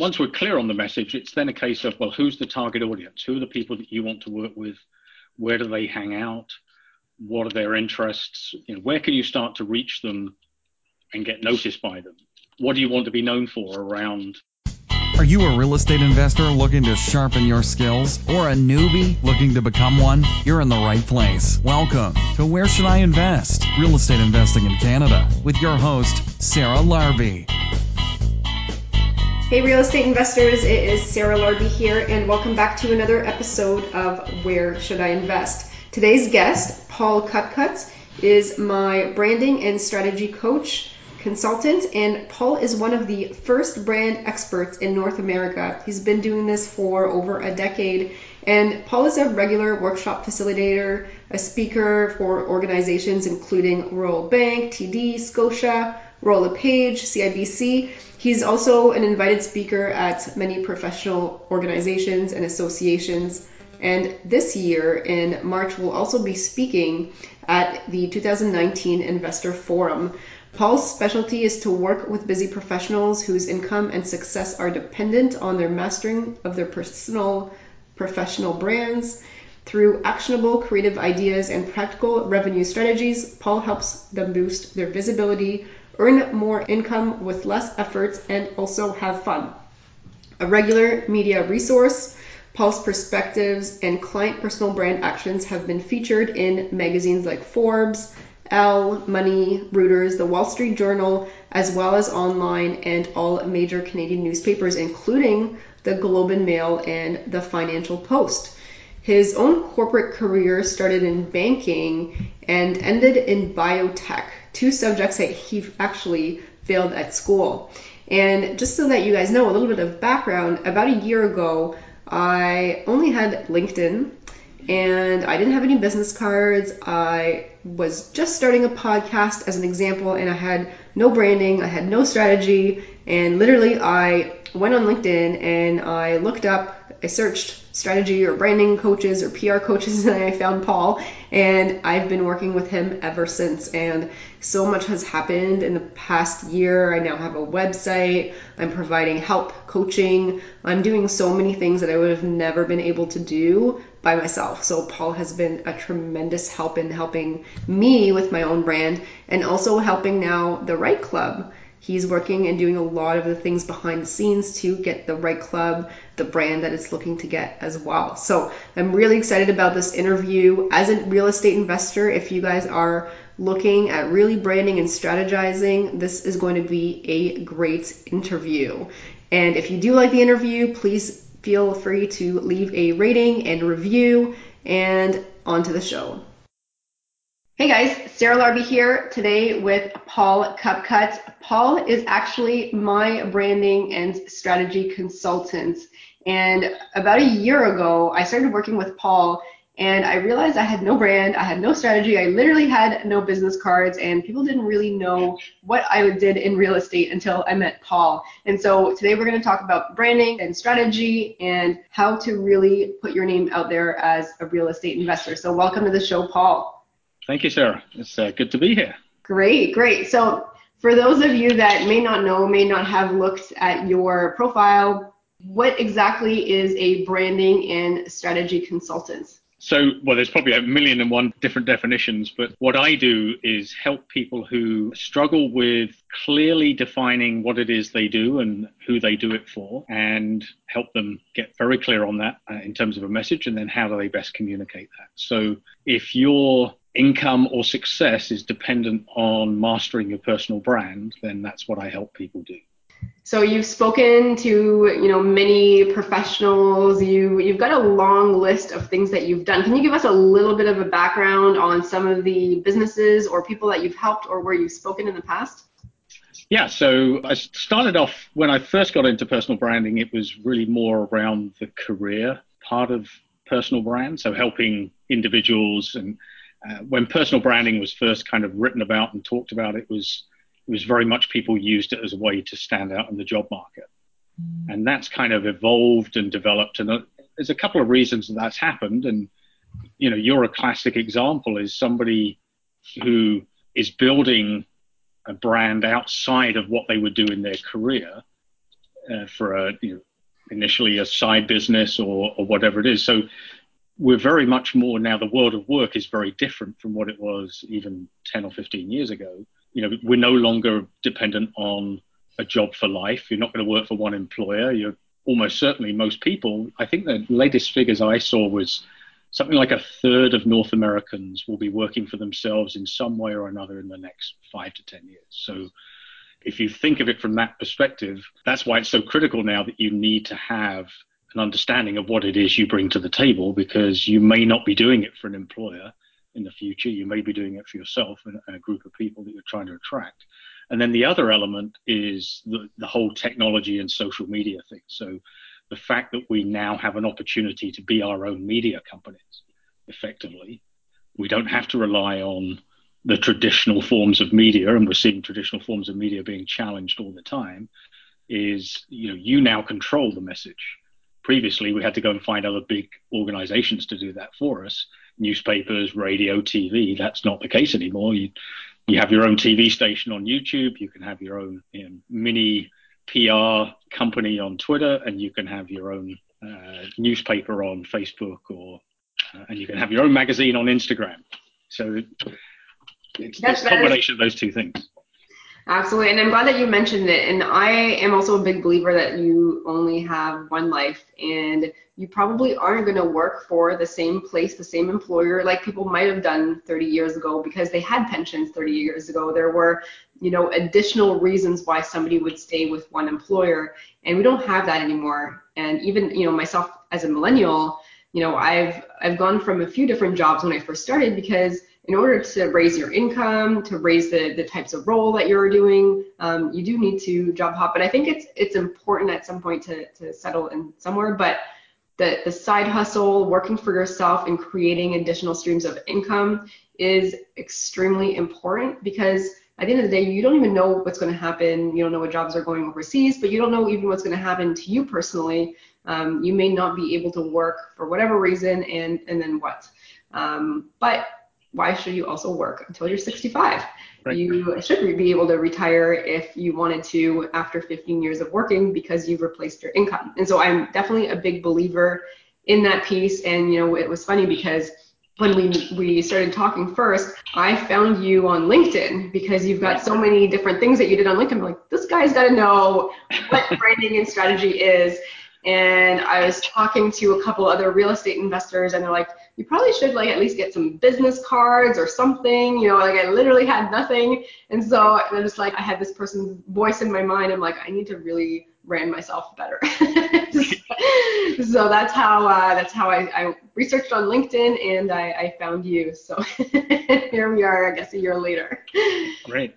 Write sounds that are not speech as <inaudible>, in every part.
once we're clear on the message, it's then a case of, well, who's the target audience? Who are the people that you want to work with? Where do they hang out? What are their interests? You know, where can you start to reach them and get noticed by them? What do you want to be known for around are you a real estate investor looking to sharpen your skills or a newbie looking to become one? You're in the right place. Welcome to Where Should I Invest? Real Estate Investing in Canada with your host, Sarah Larbi. Hey, real estate investors, it is Sarah Larbi here, and welcome back to another episode of Where Should I Invest? Today's guest, Paul Copcutts, is my branding and strategy coach consultant, and Paul is one of the first brand experts in North America. He's been doing this for over a decade, and Paul is a regular workshop facilitator, a speaker for organizations including Royal Bank, TD, Scotia, Royal LePage, CIBC. He's also an invited speaker at many professional organizations and associations. And this year in March, we'll also be speaking at the 2019 Investor Forum. Paul's specialty is to work with busy professionals whose income and success are dependent on their mastering of their personal professional brands. Through actionable creative ideas and practical revenue strategies, Paul helps them boost their visibility, earn more income with less efforts, and also have fun. A regular media resource, Paul's perspectives and client personal brand actions have been featured in magazines like Forbes, Elle, Money, Reuters, The Wall Street Journal, as well as online and all major Canadian newspapers, including the Globe and Mail and the Financial Post. His own corporate career started in banking and ended in biotech, two subjects that he actually failed at school. And just so that you guys know a little bit of background, about a year ago, I only had LinkedIn and I didn't have any business cards. I was just starting a podcast as an example, and I had no branding, I had no strategy, and literally I went on LinkedIn and I looked up, I searched strategy or branding coaches or PR coaches, <laughs> and I found Paul, and I've been working with him ever since. And so much has happened in the past year. I now have a website, I'm providing help, coaching, I'm doing so many things that I would have never been able to do by myself. So Paul has been a tremendous help in helping me with my own brand and also helping now the Right Club. He's working and doing a lot of the things behind the scenes to get the right club, the brand that it's looking to get as well. So I'm really excited about this interview. As a real estate investor, if you guys are looking at really branding and strategizing, this is going to be a great interview. And if you do like the interview, please feel free to leave a rating and review and onto the show. Hey guys, Sarah Larbi here today with Paul Copcutts. Paul is actually my branding and strategy consultant. And about a year ago, I started working with Paul and I realized I had no brand, I had no strategy, I literally had no business cards, and people didn't really know what I did in real estate until I met Paul. And so today we're going to talk about branding and strategy and how to really put your name out there as a real estate investor. So welcome to the show, Paul. Thank you, Sarah. It's uh, good to be here. Great, great. So for those of you that may not know, may not have looked at your profile, what exactly is a branding and strategy consultant? So, well, there's probably a million and one different definitions, but what I do is help people who struggle with clearly defining what it is they do and who they do it for, and help them get very clear on that uh, in terms of a message, and then how do they best communicate that. So, if your income or success is dependent on mastering your personal brand, then that's what I help people do. So you've spoken to you know many professionals. You you've got a long list of things that you've done. Can you give us a little bit of a background on some of the businesses or people that you've helped or where you've spoken in the past? Yeah, so I started off when I first got into personal branding. It was really more around the career part of personal brand, so helping individuals. And uh, when personal branding was first kind of written about and talked about, it was it was very much people used it as a way to stand out in the job market. Mm. And that's kind of evolved and developed. And uh, there's a couple of reasons that that's happened. And, you know, you're a classic example is somebody who is building a brand outside of what they would do in their career. uh, for a you know, initially a side business or, or whatever it is. So we're very much more now. The world of work is very different from what it was even ten or fifteen years ago. You know, we're no longer dependent on a job for life. You're not going to work for one employer. You're almost certainly most people. I think the latest figures I saw was something like a third of North Americans will be working for themselves in some way or another in the next five to 10 years. So if you think of it from that perspective, that's why it's so critical now that you need to have an understanding of what it is you bring to the table because you may not be doing it for an employer in the future. You may be doing it for yourself and a group of people that you're trying to attract. And then the other element is the, the whole technology and social media thing. So the fact that we now have an opportunity to be our own media companies effectively. We don't have to rely on the traditional forms of media, and we're seeing traditional forms of media being challenged all the time. Is you know you now control the message. Previously, we had to go and find other big organizations to do that for us, newspapers, radio, TV. That's not the case anymore. You you have your own TV station on YouTube. You can have your own you know, mini PR company on Twitter, and you can have your own uh, newspaper on Facebook, or uh, and you can have your own magazine on Instagram. So it's, it's a combination is, of those two things. Absolutely, and I'm glad that you mentioned it. And I am also a big believer that you only have one life, and you probably aren't going to work for the same place, the same employer, like people might have done 30 years ago because they had pensions 30 years ago. There were, you know, additional reasons why somebody would stay with one employer, and we don't have that anymore. And even, you know, myself as a millennial, you know, I've I've gone from a few different jobs when I first started because in order to raise your income, to raise the, the types of role that you're doing, um, you do need to job hop. But I think it's it's important at some point to, to settle in somewhere. But the, the side hustle, working for yourself and creating additional streams of income is extremely important because at the end of the day, you don't even know what's going to happen. You don't know what jobs are going overseas, but you don't know even what's going to happen to you personally. Um, you may not be able to work for whatever reason, and and then what? Um, but why should you also work until you're 65? Right. You should be able to retire if you wanted to after 15 years of working because you've replaced your income. And so I'm definitely a big believer in that piece. And you know, it was funny because when we we started talking first, I found you on LinkedIn because you've got so many different things that you did on LinkedIn. I'm like, this guy's got to know what <laughs> branding and strategy is. And I was talking to a couple other real estate investors, and they're like, you probably should like at least get some business cards or something. You know, like I literally had nothing, and so I'm just like I had this person's voice in my mind. I'm like, I need to really brand myself better. <laughs> so that's how uh, that's how I, I, researched on LinkedIn and I, I found you. So <laughs> here we are, I guess a year later. Great.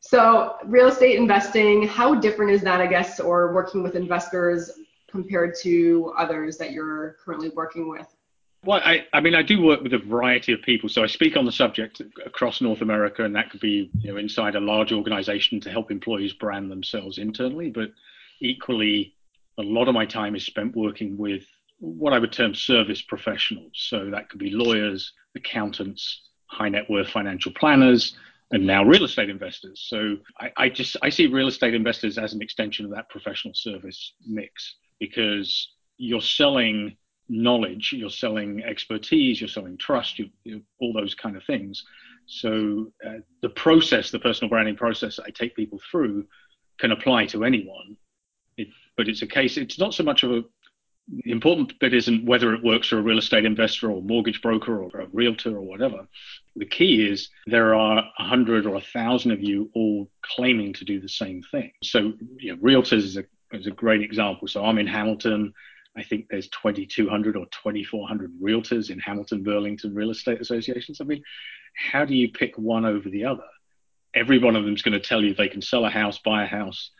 So real estate investing, how different is that, I guess, or working with investors compared to others that you're currently working with? Well, I, I mean, I do work with a variety of people. So I speak on the subject across North America, and that could be you know, inside a large organization to help employees brand themselves internally. But equally, a lot of my time is spent working with what I would term service professionals. So that could be lawyers, accountants, high net worth financial planners, and now real estate investors. So I, I just I see real estate investors as an extension of that professional service mix because you're selling knowledge, you're selling expertise, you're selling trust, you, you all those kind of things. So uh, the process, the personal branding process I take people through, can apply to anyone. It, but it's a case. It's not so much of a the important bit isn't whether it works for a real estate investor or mortgage broker or a realtor or whatever. The key is there are a hundred or a thousand of you all claiming to do the same thing. So, you know, realtors is a, is a great example. So I'm in Hamilton. I think there's 2,200 or 2,400 realtors in Hamilton, Burlington real estate associations. I mean, how do you pick one over the other? Every one of them is going to tell you they can sell a house, buy a house.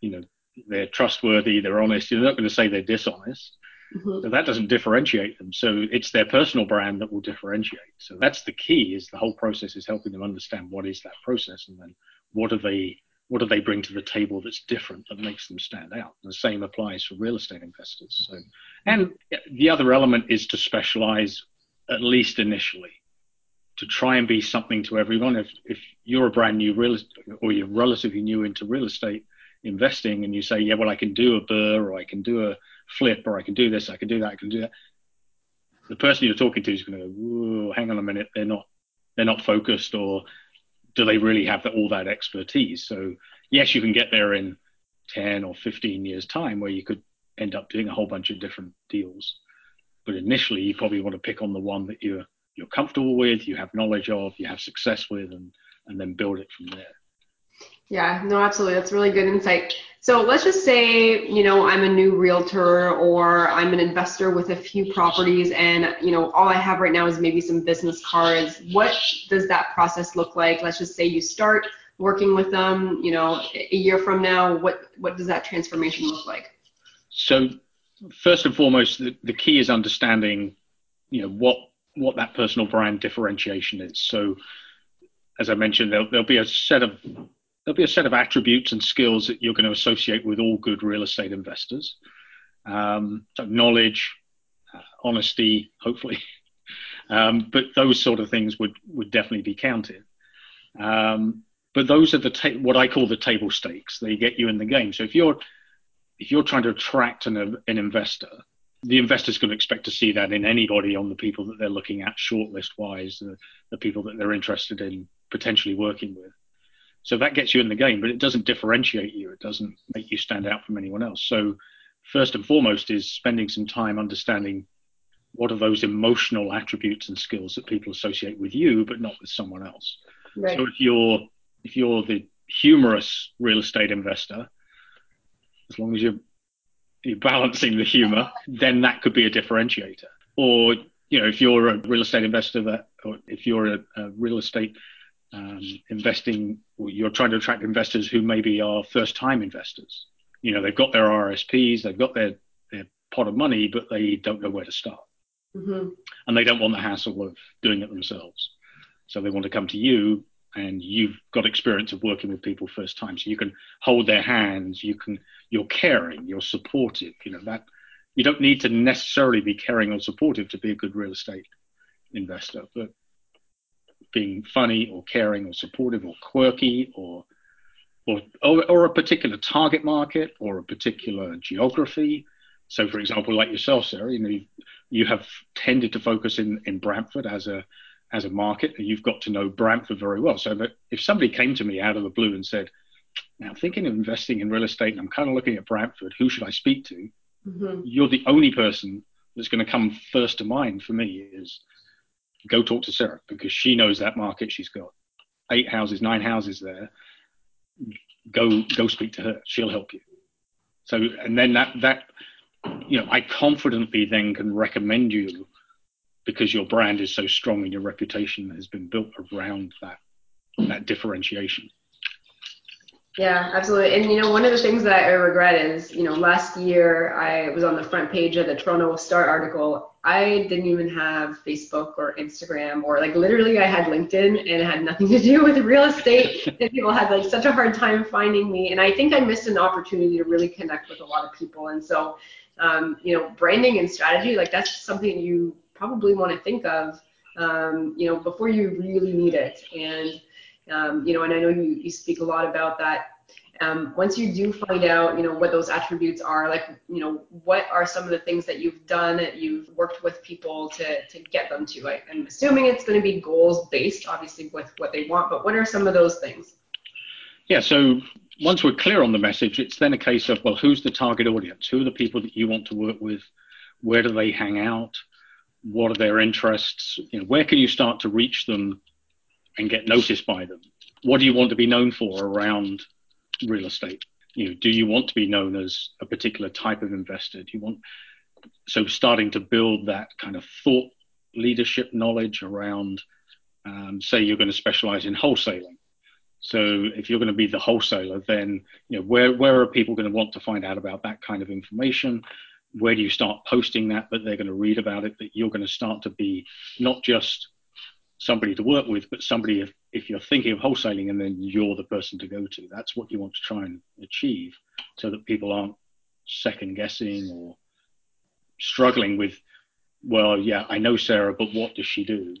You know, they're trustworthy, they're honest. You're not going to say they're dishonest. Mm-hmm. So that doesn't differentiate them. So it's their personal brand that will differentiate. So that's the key. Is the whole process is helping them understand what is that process, and then what are they what do they bring to the table that's different that makes them stand out? The same applies for real estate investors. So, and the other element is to specialize at least initially, to try and be something to everyone. If if you're a brand new real or you're relatively new into real estate, investing and you say, yeah, well, I can do a burr, or I can do a flip or I can do this, I can do that, I can do that. The person you're talking to is going to go, Whoa, hang on a minute, they're not, they're not focused or do they really have all that expertise? So yes, you can get there in 10 or 15 years time where you could end up doing a whole bunch of different deals. But initially you probably want to pick on the one that you're, you're comfortable with, you have knowledge of, you have success with, and, and then build it from there. Yeah, no, absolutely. That's really good insight. So let's just say, you know, I'm a new realtor or I'm an investor with a few properties and, you know, all I have right now is maybe some business cards. What does that process look like? Let's just say you start working with them, you know, a year from now, what, what does that transformation look like? So first and foremost, the, the key is understanding, you know, what, what that personal brand differentiation is. So as I mentioned, there'll, there'll be a set of there'll be a set of attributes and skills that you're going to associate with all good real estate investors. Um, so knowledge, uh, honesty, hopefully, <laughs> um, but those sort of things would would definitely be counted. Um, but those are the ta- what I call the table stakes. They get you in the game. So if you're if you're trying to attract an, an investor, the investor's going to expect to see that in anybody on the people that they're looking at shortlist wise, the, the people that they're interested in potentially working with. So that gets you in the game, but it doesn't differentiate you. It doesn't make you stand out from anyone else. So first and foremost is spending some time understanding what are those emotional attributes and skills that people associate with you, but not with someone else. Right. So if you're if you're the humorous real estate investor, as long as you're, you're balancing the humor, then that could be a differentiator. Or you know, if you're a real estate investor that, or if you're a, a real estate um, investing, you're trying to attract investors who maybe are first time investors. You know, they've got their RSPs, they've got their, their pot of money, but they don't know where to start. Mm-hmm. And they don't want the hassle of doing it themselves. So they want to come to you and you've got experience of working with people first time. So you can hold their hands, you can, you're caring, you're supportive, you know, that you don't need to necessarily be caring or supportive to be a good real estate investor, but being funny or caring or supportive or quirky or or, or, or a particular target market or a particular geography. So, for example, like yourself, Sarah, you know, you, you have tended to focus in, in Brantford as a as a market, and you've got to know Brantford very well. So, that if somebody came to me out of the blue and said, "Now, I'm thinking of investing in real estate, and I'm kind of looking at Brantford. Who should I speak to?" Mm-hmm. You're the only person that's going to come first to mind for me. Is go talk to Sarah because she knows that market. She's got eight houses, nine houses there. Go go speak to her. She'll help you. So and then that that you know I confidently then can recommend you because your brand is so strong and your reputation has been built around that that differentiation. Yeah, absolutely. And you know, one of the things that I regret is, you know, last year I was on the front page of the Toronto Star article. I didn't even have Facebook or Instagram or like literally I had LinkedIn and it had nothing to do with real estate. <laughs> And people had like such a hard time finding me. And I think I missed an opportunity to really connect with a lot of people. And so um, you know branding and strategy like that's something you probably want to think of um, you know before you really need it. And um, you know, and I know you, you speak a lot about that. Um, once you do find out, you know, what those attributes are, like, you know, what are some of the things that you've done, that you've worked with people to, to get them to? I, I'm assuming it's going to be goals based, obviously, with what they want, but what are some of those things? Yeah, so once we're clear on the message, it's then a case of, well, who's the target audience? Who are the people that you want to work with? Where do they hang out? What are their interests? You know, where can you start to reach them and get noticed by them. What do you want to be known for around real estate? You know, do you want to be known as a particular type of investor? Do you want so starting to build that kind of thought leadership knowledge around, um, say, you're going to specialize in wholesaling. So if you're going to be the wholesaler, then you know where where are people going to want to find out about that kind of information? Where do you start posting that that they're going to read about it? That you're going to start to be not just somebody to work with, but somebody if, if you're thinking of wholesaling and then you're the person to go to. That's what you want to try and achieve so that people aren't second guessing or struggling with, well, yeah, I know Sarah, but what does she do?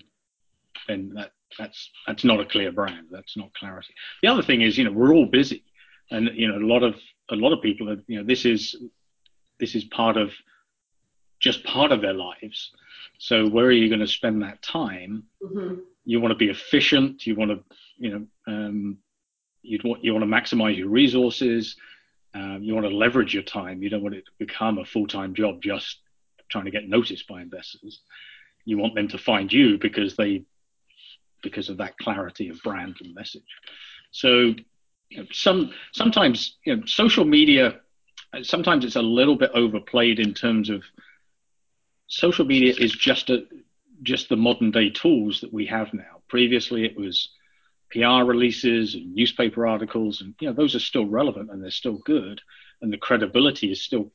And that that's that's not a clear brand. That's not clarity. The other thing is, you know, we're all busy, and you know, a lot of a lot of people are, you know, this is this is part of just part of their lives. So where are you going to spend that time? Mm-hmm. You want to be efficient. You want to, you know, um, you want you want to maximize your resources. Um, you want to leverage your time. You don't want it to become a full time job just trying to get noticed by investors. You want them to find you because they because of that clarity of brand and message. So you know, some sometimes you know, social media sometimes it's a little bit overplayed in terms of social media is just a just the modern day tools that we have now. Previously, it was PR releases and newspaper articles, and you know those are still relevant and they're still good, and the credibility is still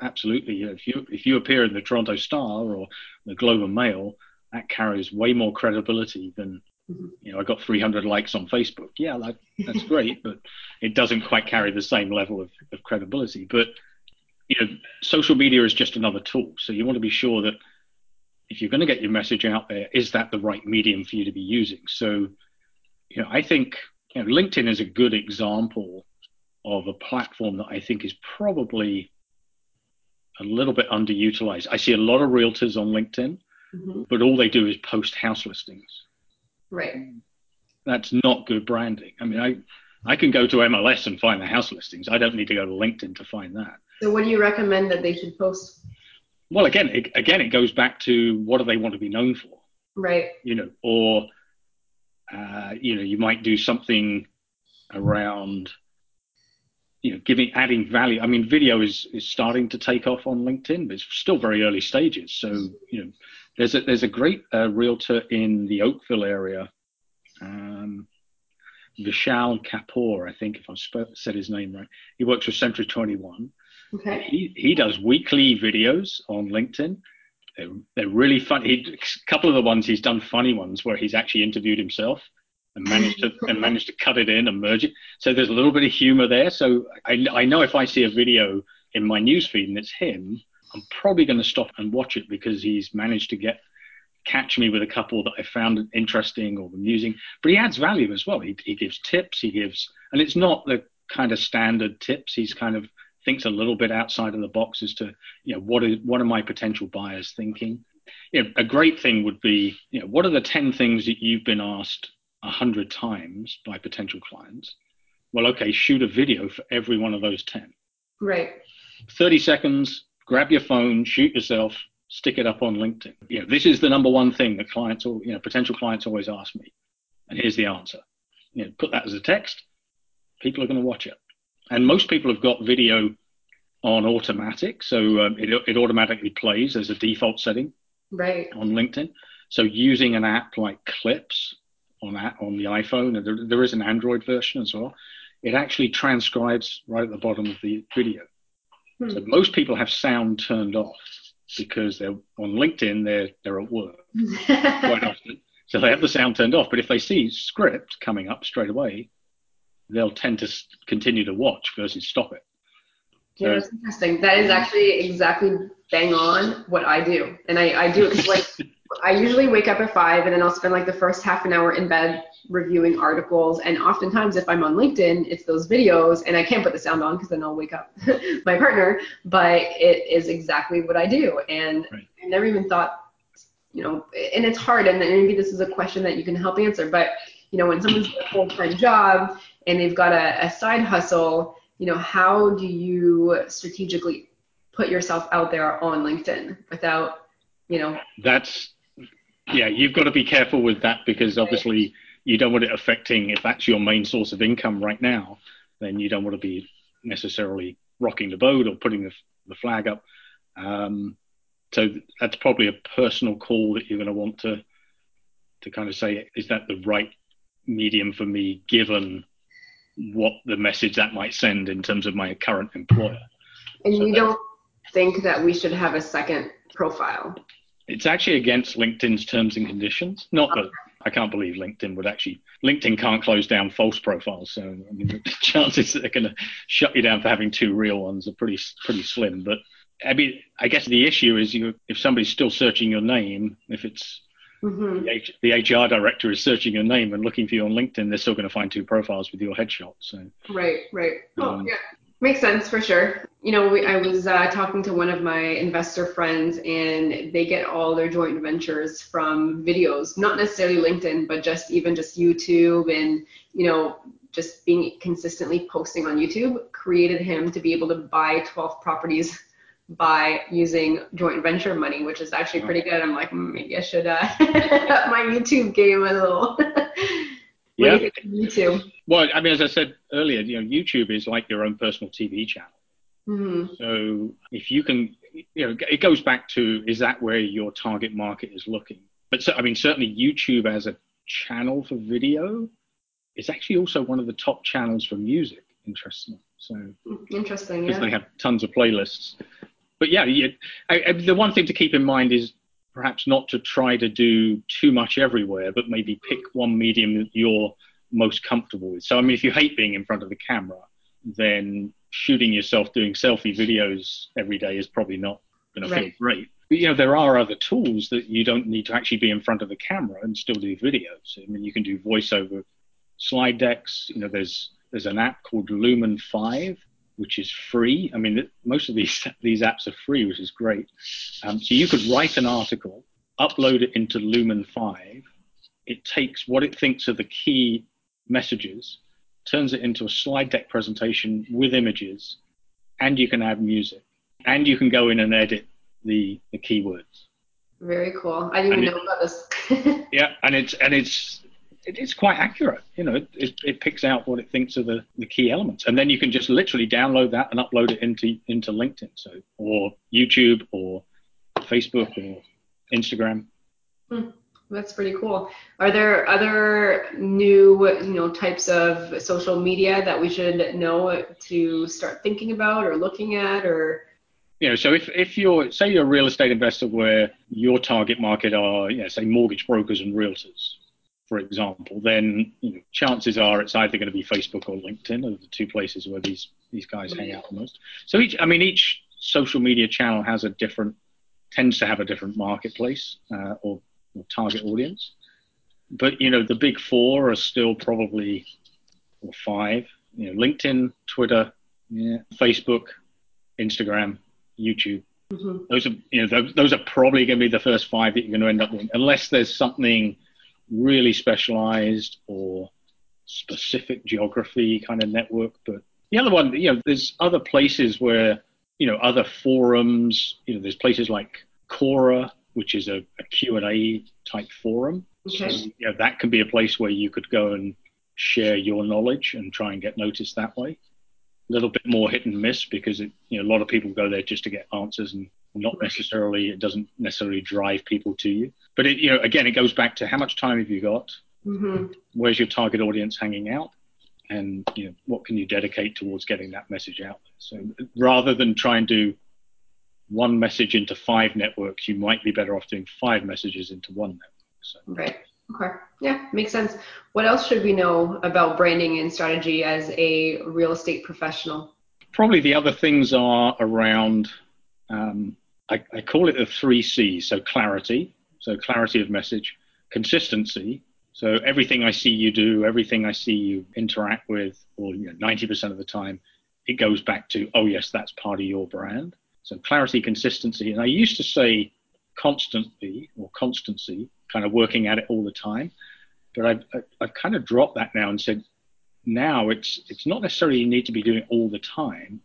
absolutely. You know, if you if you appear in the Toronto Star or the Globe and Mail, that carries way more credibility than mm-hmm. you know. I got 300 likes on Facebook. Yeah, that, that's great, <laughs> but it doesn't quite carry the same level of, of credibility. But you know, social media is just another tool. So you want to be sure that if you're going to get your message out there, is that the right medium for you to be using? So, you know, I think you know, LinkedIn is a good example of a platform that I think is probably a little bit underutilized. I see a lot of realtors on LinkedIn, mm-hmm. but all they do is post house listings. Right. That's not good branding. I mean, I I can go to MLS and find the house listings. I don't need to go to LinkedIn to find that. So, what do you recommend that they should post? Well, again, it, again, it goes back to what do they want to be known for, right? You know, or uh, you know, you might do something around, you know, giving adding value. I mean, video is is starting to take off on LinkedIn, but it's still very early stages. So, you know, there's a there's a great uh, realtor in the Oakville area. Um, Vishal Kapoor, I think, if I sp- said his name right. He works for Century 21. Okay. He, he does weekly videos on LinkedIn. They're, they're really fun. He, a couple of the ones he's done funny ones where he's actually interviewed himself and managed to and managed to cut it in and merge it. So there's a little bit of humor there. So I, I know if I see a video in my newsfeed and it's him, I'm probably going to stop and watch it because he's managed to get catch me with a couple that I found interesting or amusing. But he adds value as well. He, he gives tips. He gives, and it's not the kind of standard tips. He's kind of thinks a little bit outside of the box as to you know what is what are my potential buyers thinking. You know, a great thing would be you know what are the ten things that you've been asked a hundred times by potential clients. Well, okay, shoot a video for every one of those ten. Right. Thirty seconds. Grab your phone, shoot yourself, stick it up on LinkedIn. You know, this is the number one thing that clients or you know potential clients always ask me, and here's the answer. You know, put that as a text. People are going to watch it and most people have got video on automatic, so um, it, it automatically plays as a default setting right. on LinkedIn. So using an app like Clips on that on the iPhone, and there, there is an Android version as well. It actually transcribes right at the bottom of the video. Hmm. So most people have sound turned off because they're on LinkedIn. They're they're at work <laughs> quite often, so they have the sound turned off. But if they see script coming up straight away, they'll tend to continue to watch versus stop it. So, yeah, that's interesting. That is actually exactly bang on what I do, and I, I do it like <laughs> I usually wake up at five, and then I'll spend like the first half an hour in bed reviewing articles. And oftentimes, if I'm on LinkedIn, it's those videos, and I can't put the sound on because then I'll wake up <laughs> my partner. But it is exactly what I do, and right. I never even thought, you know, and it's hard. And maybe this is a question that you can help answer, but you know, when someone's a full-time job and they've got a, a side hustle, you know, how do you strategically put yourself out there on LinkedIn without, you know? That's, yeah, you've got to be careful with that because obviously you don't want it affecting, if that's your main source of income right now, then you don't want to be necessarily rocking the boat or putting the, the flag up. Um, so that's probably a personal call that you're going to want to to kind of say, is that the right medium for me given what the message that might send in terms of my current employer. And so you don't think that we should have a second profile? It's actually against LinkedIn's terms and conditions. Not that I can't believe LinkedIn would actually. LinkedIn can't close down false profiles, so I mean, <laughs> the chances that they're going to shut you down for having two real ones are pretty pretty slim. But I mean, I guess the issue is you if somebody's still searching your name, if it's Mm-hmm. The, H- the, HR director is searching your name and looking for you on LinkedIn, they're still going to find two profiles with your headshot. So right, right. Oh um, yeah. Makes sense for sure. You know, we, I was uh, talking to one of my investor friends, and they get all their joint ventures from videos, not necessarily LinkedIn, but just even just YouTube and you know just being consistently posting on YouTube created him to be able to buy 12 properties by using joint venture money, which is actually pretty good. I'm like, mm, maybe I should uh, <laughs> up my YouTube game a little. <laughs> yeah. YouTube. Well, I mean, as I said earlier, you know, YouTube is like your own personal TV channel. Mm-hmm. So if you can, you know, it goes back to is that where your target market is looking? But so, I mean, certainly YouTube as a channel for video is actually also one of the top channels for music. Interesting. So interesting. Because yeah. they have tons of playlists. But yeah, yeah I, I, the one thing to keep in mind is perhaps not to try to do too much everywhere, but maybe pick one medium that you're most comfortable with. So, I mean, if you hate being in front of the camera, then shooting yourself doing selfie videos every day is probably not going right. to feel great. But, you know, there are other tools that you don't need to actually be in front of the camera and still do videos. I mean, you can do voiceover slide decks. You know, there's there's an app called Lumen5, which is free. I mean, most of these these apps are free, which is great. Um, so you could write an article, upload it into Lumen5. It takes what it thinks are the key messages, turns it into a slide deck presentation with images, and you can add music, and you can go in and edit the the keywords. Very cool. I didn't even know about this. <laughs> yeah, and it's and it's it is quite accurate. You know, it, it, it, picks out what it thinks are the, the key elements, and then you can just literally download that and upload it into into LinkedIn, so or YouTube or Facebook or Instagram. Hmm, that's pretty cool. Are there other new you know types of social media that we should know to start thinking about or looking at or? You know, so if, if you're say you're a real estate investor where your target market are, you know, say mortgage brokers and realtors, for example, then you know, chances are it's either going to be Facebook or LinkedIn are the two places where these these guys hang out the most. So each, I mean, each social media channel has a different, tends to have a different marketplace uh, or, or target audience. But you know, the big four are still probably or five. You know, LinkedIn, Twitter, yeah, Facebook, Instagram, YouTube. Mm-hmm. Those are you know those, those are probably going to be the first five that you're going to end up with, unless there's something really specialized or specific geography kind of network. But the other one, you know, there's other places where, you know, other forums, you know, there's places like Quora, which is a, a Q&A type forum. Okay. So, you know, that can be a place where you could go and share your knowledge and try and get noticed that way. A little bit more hit and miss because it, you know, a lot of people go there just to get answers and not necessarily it doesn't necessarily drive people to you. But it you know again it goes back to how much time have you got? Mm-hmm. where's your target audience hanging out? And you know what can you dedicate towards getting that message out so rather than try and do one message into five networks you might be better off doing five messages into one network so. right. Okay. Yeah makes sense. What else should we know about branding and strategy as a real estate professional? Probably the other things are around um, I, I call it the three C's. So clarity, so clarity of message, consistency. So everything I see you do, everything I see you interact with, or you know, 90% of the time, it goes back to, oh yes, that's part of your brand. So clarity, consistency. And I used to say constantly or constancy, kind of working at it all the time. But I've, I've kind of dropped that now and said, now it's it's not necessarily you need to be doing it all the time,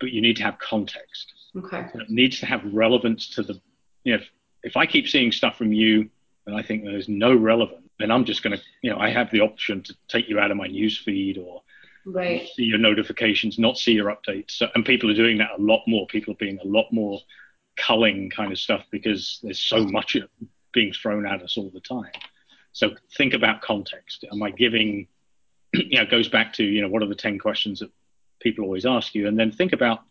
but you need to have context. Okay. So it needs to have relevance to the, you know, if, if I keep seeing stuff from you and I think there's no relevance, then I'm just going to, you know, I have the option to take you out of my news feed or right. see your notifications, not see your updates. So, and people are doing that a lot more. People are being a lot more culling kind of stuff because there's so much being thrown at us all the time. So think about context. Am I giving, <clears throat> you know, goes back to, you know, what are the 10 questions that people always ask you? And then think about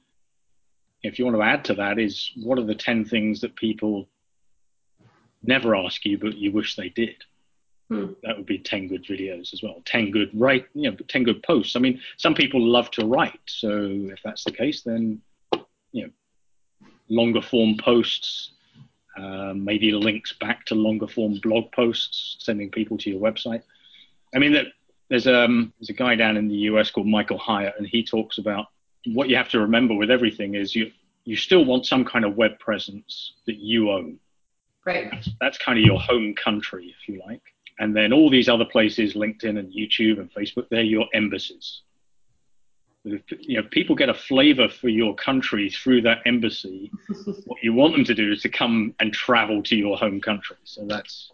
if you want to add to that, is what are the 10 things that people never ask you, but you wish they did? Hmm. That would be 10 good videos as well. 10 good write, you know, 10 good posts. I mean, some people love to write. So if that's the case, then, you know, longer form posts, uh, maybe links back to longer form blog posts, sending people to your website. I mean, that there's um there's a guy down in the US called Michael Hyatt, and he talks about what you have to remember with everything is you you still want some kind of web presence that you own. Right. That's, that's kind of your home country, if you like. And then all these other places, LinkedIn and YouTube and Facebook, they're your embassies. If, you know, people get a flavor for your country through that embassy. <laughs> what you want them to do is to come and travel to your home country. So that's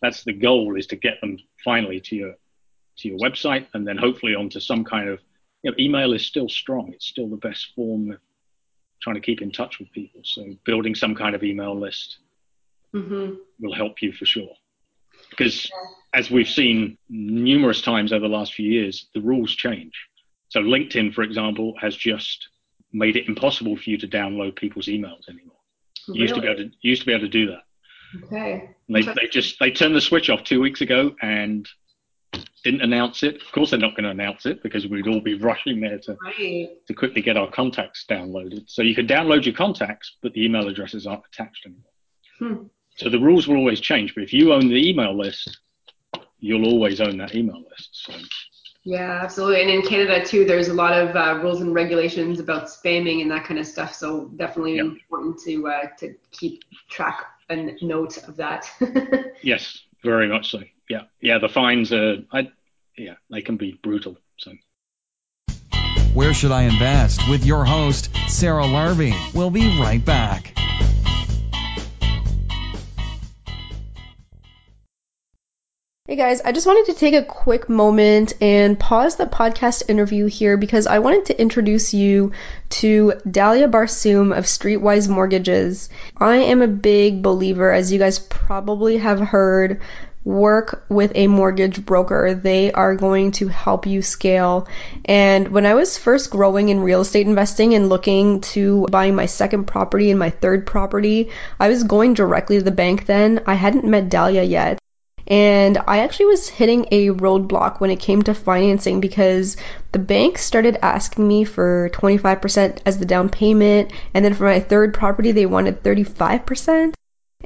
that's the goal is to get them finally to your to your website and then hopefully onto some kind of you know, email is still strong. It's still the best form of trying to keep in touch with people. So building some kind of email list mm-hmm. will help you for sure. Because as we've seen numerous times over the last few years, the rules change. So LinkedIn, for example, has just made it impossible for you to download people's emails anymore. Really? used to be able to used to be able to do that. Okay. They they just they turned the switch off two weeks ago and didn't announce it. Of course, they're not going to announce it because we'd all be rushing there to right. to quickly get our contacts downloaded. So you can download your contacts, but the email addresses aren't attached anymore. Hmm. So the rules will always change. But if you own the email list, you'll always own that email list. So. Yeah, absolutely. And in Canada too, there's a lot of uh, rules and regulations about spamming and that kind of stuff. So definitely yep. important to uh, to keep track and note of that. <laughs> yes, very much so. Yeah, yeah. The fines are, I, yeah, they can be brutal. So. Where should I invest? With your host Sarah Larbi. We'll be right back. Hey guys, I just wanted to take a quick moment and pause the podcast interview here because I wanted to introduce you to Dalia Barsoum of Streetwise Mortgages. I am a big believer, as you guys probably have heard, work with a mortgage broker. They are going to help you scale. And when I was first growing in real estate investing and looking to buying my second property and my third property, I was going directly to the bank then. I hadn't met Dalia yet. And I actually was hitting a roadblock when it came to financing because the bank started asking me for 25% as the down payment. And then for my third property, they wanted 35%.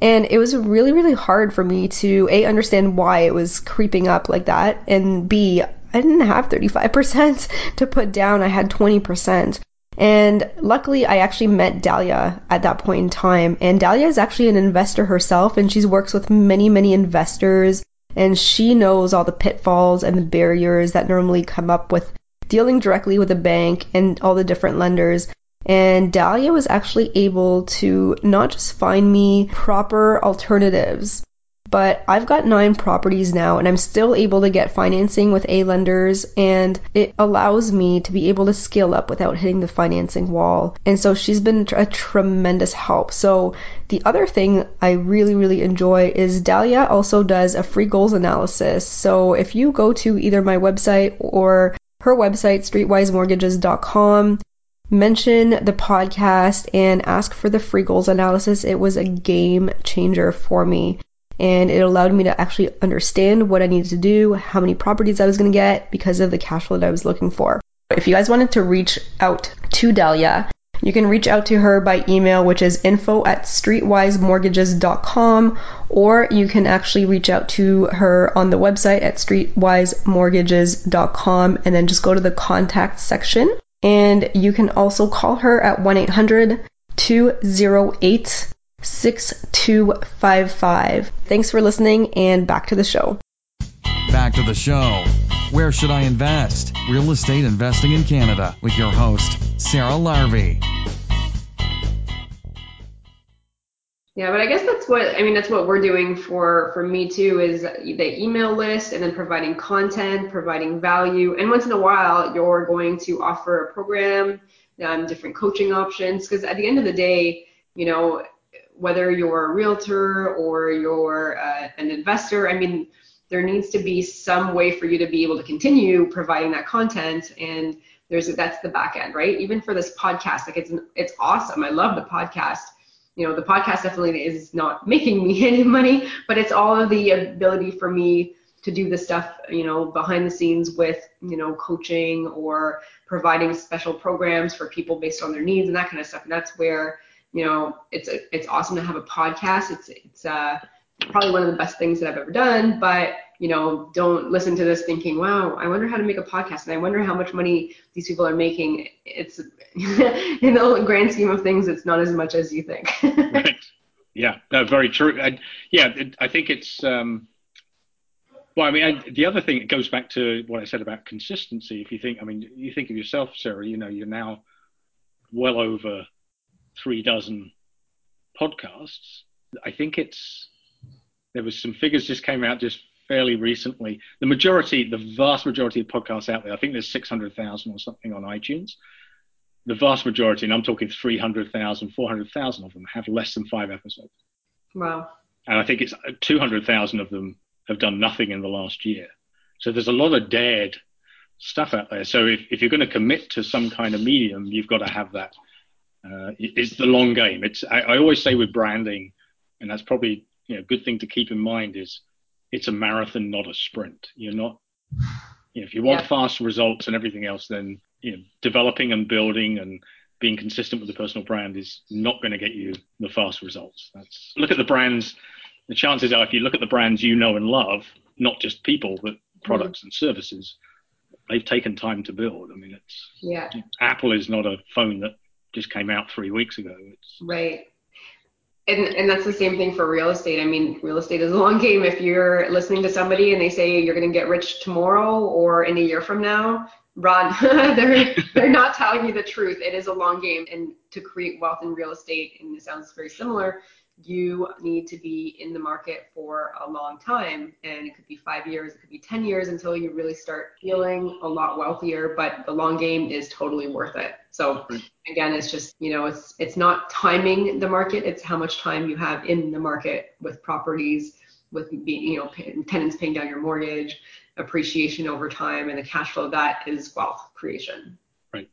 And it was really, really hard for me to A, understand why it was creeping up like that. And B, I didn't have 35% <laughs> to put down. I had 20%. And luckily, I actually met Dalia at that point in time. And Dalia is actually an investor herself, and she works with many, many investors. And she knows all the pitfalls and the barriers that normally come up with dealing directly with a bank and all the different lenders. And Dalia was actually able to not just find me proper alternatives, but I've got nine properties now and I'm still able to get financing with A lenders and it allows me to be able to scale up without hitting the financing wall. And so she's been a tremendous help. So the other thing I really, really enjoy is Dalia also does a free goals analysis. So if you go to either my website or her website, streetwisemortgages.com, mention the podcast and ask for the free goals analysis. It was a game changer for me and it allowed me to actually understand what I needed to do, how many properties I was going to get because of the cash flow that I was looking for. If you guys wanted to reach out to Dalia, you can reach out to her by email, which is info at streetwisemortgages.com, or you can actually reach out to her on the website at streetwisemortgages.com and then just go to the contact section. And you can also call her at 1 800 208 6255. Thanks for listening and back to the show. Back to the show. Where should I invest? Real estate investing in Canada with your host, Sarah Larbi. Yeah, but I guess that's what I mean. That's what we're doing for for me too. Is the email list and then providing content, providing value, and once in a while you're going to offer a program, um, different coaching options. Because at the end of the day, you know, whether you're a realtor or you're uh, an investor, I mean, there needs to be some way for you to be able to continue providing that content and there's that's the back end right even for this podcast like it's it's awesome i love the podcast you know the podcast definitely is not making me <laughs> any money but it's all of the ability for me to do the stuff you know behind the scenes with you know coaching or providing special programs for people based on their needs and that kind of stuff and that's where you know, it's it's awesome to have a podcast. It's it's uh, probably one of the best things that I've ever done. But you know, don't listen to this thinking, wow, I wonder how to make a podcast and I wonder how much money these people are making. It's <laughs> in the grand scheme of things, it's not as much as you think. <laughs> right. Yeah, no, very true. Yeah, it, I think it's, um, well, I mean, I, the other thing, it goes back to what I said about consistency. If you think, I mean, you think of yourself, Sarah, you know, you're now well over three dozen podcasts. I think it's, there was some figures just came out just fairly recently. The majority, the vast majority of podcasts out there, I think there's 600,000 or something on iTunes. The vast majority, and I'm talking 300,000, 400,000 of them have less than five episodes. Wow. And I think it's 200,000 of them have done nothing in the last year. So there's a lot of dead stuff out there. So if, if you're going to commit to some kind of medium, you've got to have that. Uh, it's the long game. It's I, I always say with branding, and that's probably you know, a good thing to keep in mind is it's a marathon, not a sprint. You're not, you know, if you want yeah. fast results and everything else, then you know, developing and building and being consistent with the personal brand is not going to get you the fast results. That's look at the brands. The chances are, if you look at the brands you know and love, not just people but products mm-hmm. and services, they've taken time to build. I mean, it's yeah. Apple is not a phone that just came out three weeks ago. It's, right and and that's the same thing for real estate. I mean, real estate is a long game. If you're listening to somebody and they say you're going to get rich tomorrow or in a year from now, run. <laughs> they're they're not telling you the truth. It is a long game, and to create wealth in real estate, and it sounds very similar you need to be in the market for a long time and it could be five years it could be 10 years until you really start feeling a lot wealthier but the long game is totally worth it so again it's just you know it's it's not timing the market it's how much time you have in the market with properties with being you know tenants paying down your mortgage appreciation over time and the cash flow that is wealth creation right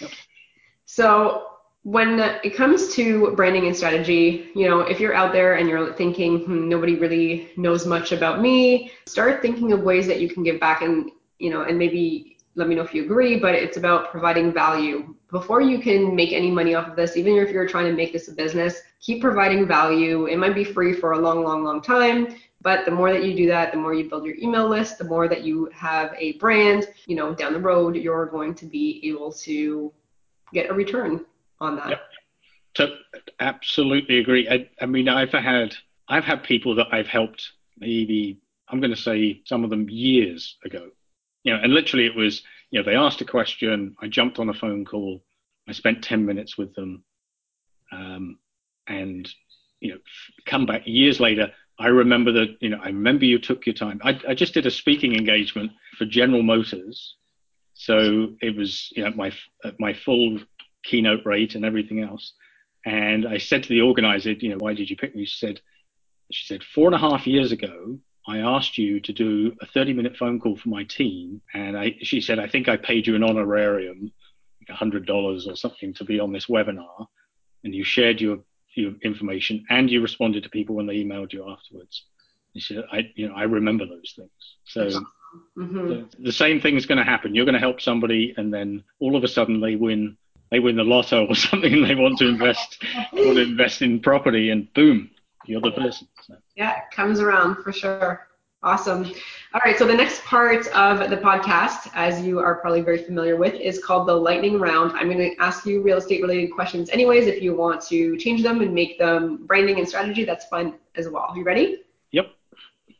yep. so when it comes to branding and strategy, you know, if you're out there and you're thinking, hmm, nobody really knows much about me, start thinking of ways that you can give back and, you know, and maybe let me know if you agree, but it's about providing value. Before you can make any money off of this, even if you're trying to make this a business, keep providing value. It might be free for a long, long, long time, but the more that you do that, the more you build your email list, the more that you have a brand, you know, down the road, you're going to be able to get a return on that. Yep. So absolutely agree. I, I mean, I've had I've had people that I've helped maybe I'm going to say some of them years ago. You know, and literally it was you know they asked a question, I jumped on a phone call, I spent 10 minutes with them, um, and you know come back years later. I remember that you know I remember you took your time. I, I just did a speaking engagement for General Motors, so it was you know my my full keynote rate and everything else. And I said to the organizer, you know, why did you pick me? She said, she said, four and a half years ago, I asked you to do a 30 minute phone call for my team. And I, she said, I think I paid you an honorarium, like $100 or something to be on this webinar. And you shared your, your information and you responded to people when they emailed you afterwards. She said, I, you know, I remember those things. So mm-hmm. the, the same thing is going to happen. You're going to help somebody and then all of a sudden they win they win the lotto or <laughs> something and they want to invest <laughs> want to invest in property and boom you're the person so. yeah it comes around for sure. Awesome. All right so the next part of the podcast as you are probably very familiar with is called the lightning round. I'm going to ask you real estate related questions anyways if you want to change them and make them branding and strategy that's fine as well. You ready? Yep.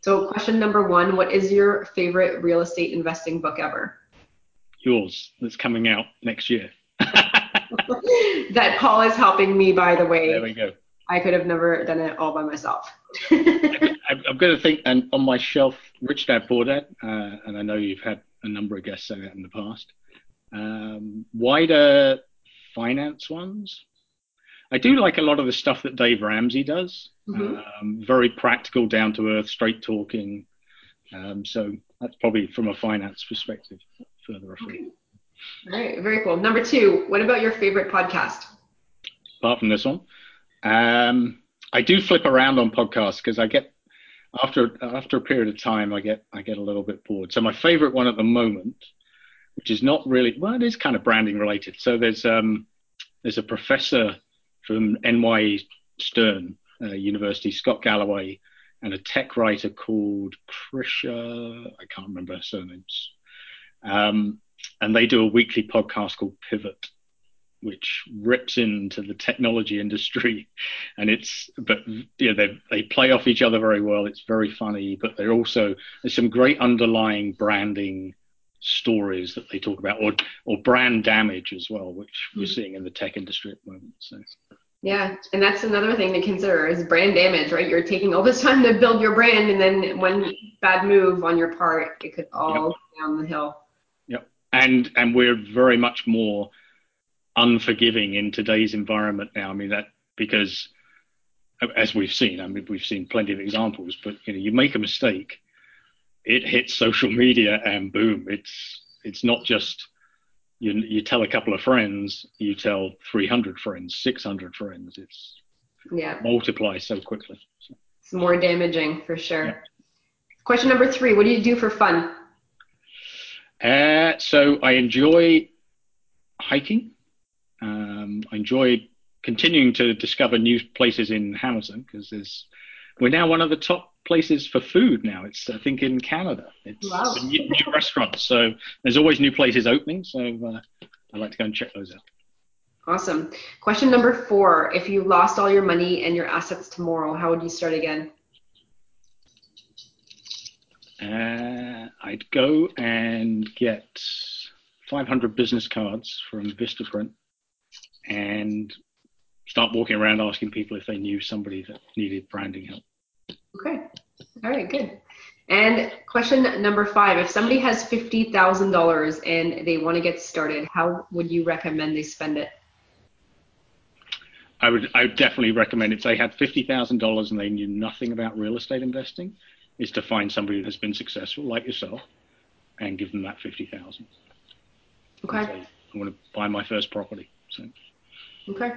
So question number one what is your favorite real estate investing book ever? Yours. That's coming out next year. <laughs> <laughs> That Paul is helping me, by the way. There we go. I could have never done it all by myself. <laughs> I'm going to think, and on my shelf, Rich Dad Poor Dad, uh, and I know you've had a number of guests say that in the past. Um, wider finance ones. I do like a lot of the stuff that Dave Ramsey does. Mm-hmm. Um, very practical, down to earth, straight talking. Um, so that's probably from a finance perspective further afield. Okay. All right, very cool. Number two, what about your favorite podcast? Apart from this one, um, I do flip around on podcasts because I get after after a period of time, I get I get a little bit bored. So my favorite one at the moment, which is not really well, it is kind of branding related. So there's um, there's a professor from NY Stern uh, University, Scott Galloway, and a tech writer called Krisha. I can't remember her surnames. Um, and they do a weekly podcast called Pivot, which rips into the technology industry. And it's, but you know, they they play off each other very well. It's very funny, but they're also there's some great underlying branding stories that they talk about, or or brand damage as well, which mm-hmm. we're seeing in the tech industry at the moment. So. Yeah, and that's another thing to consider is brand damage, right? You're taking all this time to build your brand, and then one bad move on your part, it could all yep. down the hill. Yep, and and we're very much more unforgiving in today's environment now. I mean that because as we've seen, I mean we've seen plenty of examples, but you know you make a mistake, it hits social media and boom, it's it's not just you you tell a couple of friends, you tell 300 friends, 600 friends. It's yeah multiplies so quickly. So. It's more damaging for sure. Yeah. Question number three: What do you do for fun? Uh, so I enjoy hiking. Um, I enjoy continuing to discover new places in Hamilton because there's we're now one of the top places for food now. It's I think in Canada. It's wow. new, new, restaurants, so there's always new places opening. So uh, I'd like to go and check those out. Awesome. Question number four: If you lost all your money and your assets tomorrow, how would you start again? Uh, I'd go and get 500 business cards from Vistaprint and start walking around asking people if they knew somebody that needed branding help. Okay. All right, good. And question number five if somebody has $50,000 and they want to get started, how would you recommend they spend it? I would, I would definitely recommend if they had $50,000 and they knew nothing about real estate investing, is to find somebody that has been successful, like yourself, and give them that 50000 Okay. Say, I want to buy my first property. So. Okay.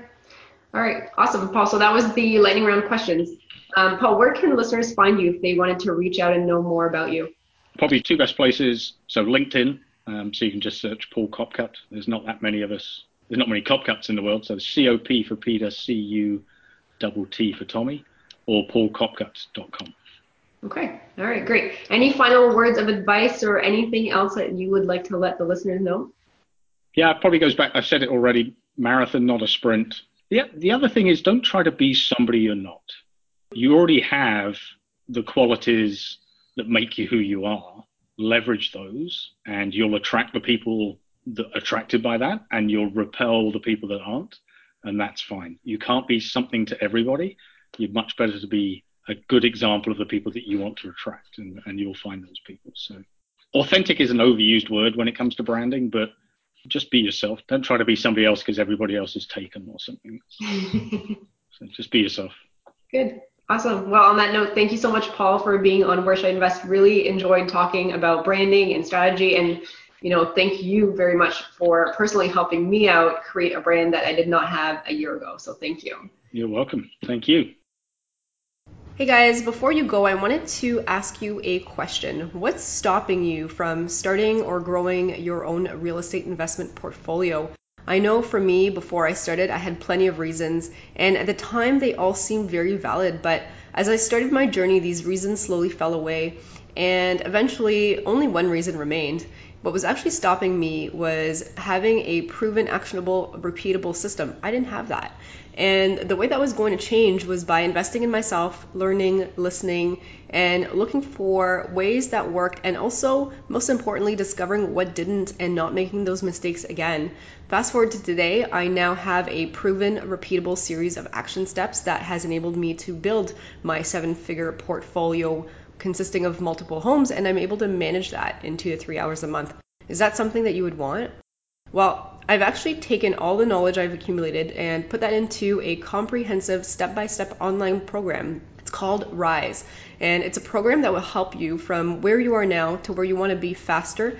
All right. Awesome, Paul. So that was the lightning round questions. Um, Paul, where can listeners find you if they wanted to reach out and know more about you? Probably two best places. So LinkedIn. Um, so you can just search Paul Copcutt. There's not that many of us. There's not many Copcutts in the world. So C O P for Peter, C U double T for Tommy, or paulcopcutt.com. Okay. All right. Great. Any final words of advice or anything else that you would like to let the listeners know? Yeah, it probably goes back. I've said it already. Marathon, not a sprint. The, the other thing is don't try to be somebody you're not. You already have the qualities that make you who you are. Leverage those, and you'll attract the people that are attracted by that, and you'll repel the people that aren't, and that's fine. You can't be something to everybody. You're much better to be a good example of the people that you want to attract, and, and you'll find those people. So, authentic is an overused word when it comes to branding, but just be yourself. Don't try to be somebody else because everybody else is taken or something. <laughs> so just be yourself. Good. Awesome. Well, on that note, thank you so much, Paul, for being on Where Should I Invest. Really enjoyed talking about branding and strategy. And, you know, thank you very much for personally helping me out create a brand that I did not have a year ago. So thank you. You're welcome. Thank you. Hey guys, before you go, I wanted to ask you a question. What's stopping you from starting or growing your own real estate investment portfolio? I know for me, before I started, I had plenty of reasons, and at the time they all seemed very valid, but as I started my journey, these reasons slowly fell away, and eventually only one reason remained. What was actually stopping me was having a proven, actionable, repeatable system. I didn't have that. And the way that was going to change was by investing in myself, learning, listening, and looking for ways that worked, and also, most importantly, discovering what didn't and not making those mistakes again. Fast forward to today, I now have a proven, repeatable series of action steps that has enabled me to build my seven figure portfolio consisting of multiple homes, and I'm able to manage that in two to three hours a month. Is that something that you would want? Well, I've actually taken all the knowledge I've accumulated and put that into a comprehensive step by step online program. It's called Rise, and it's a program that will help you from where you are now to where you want to be faster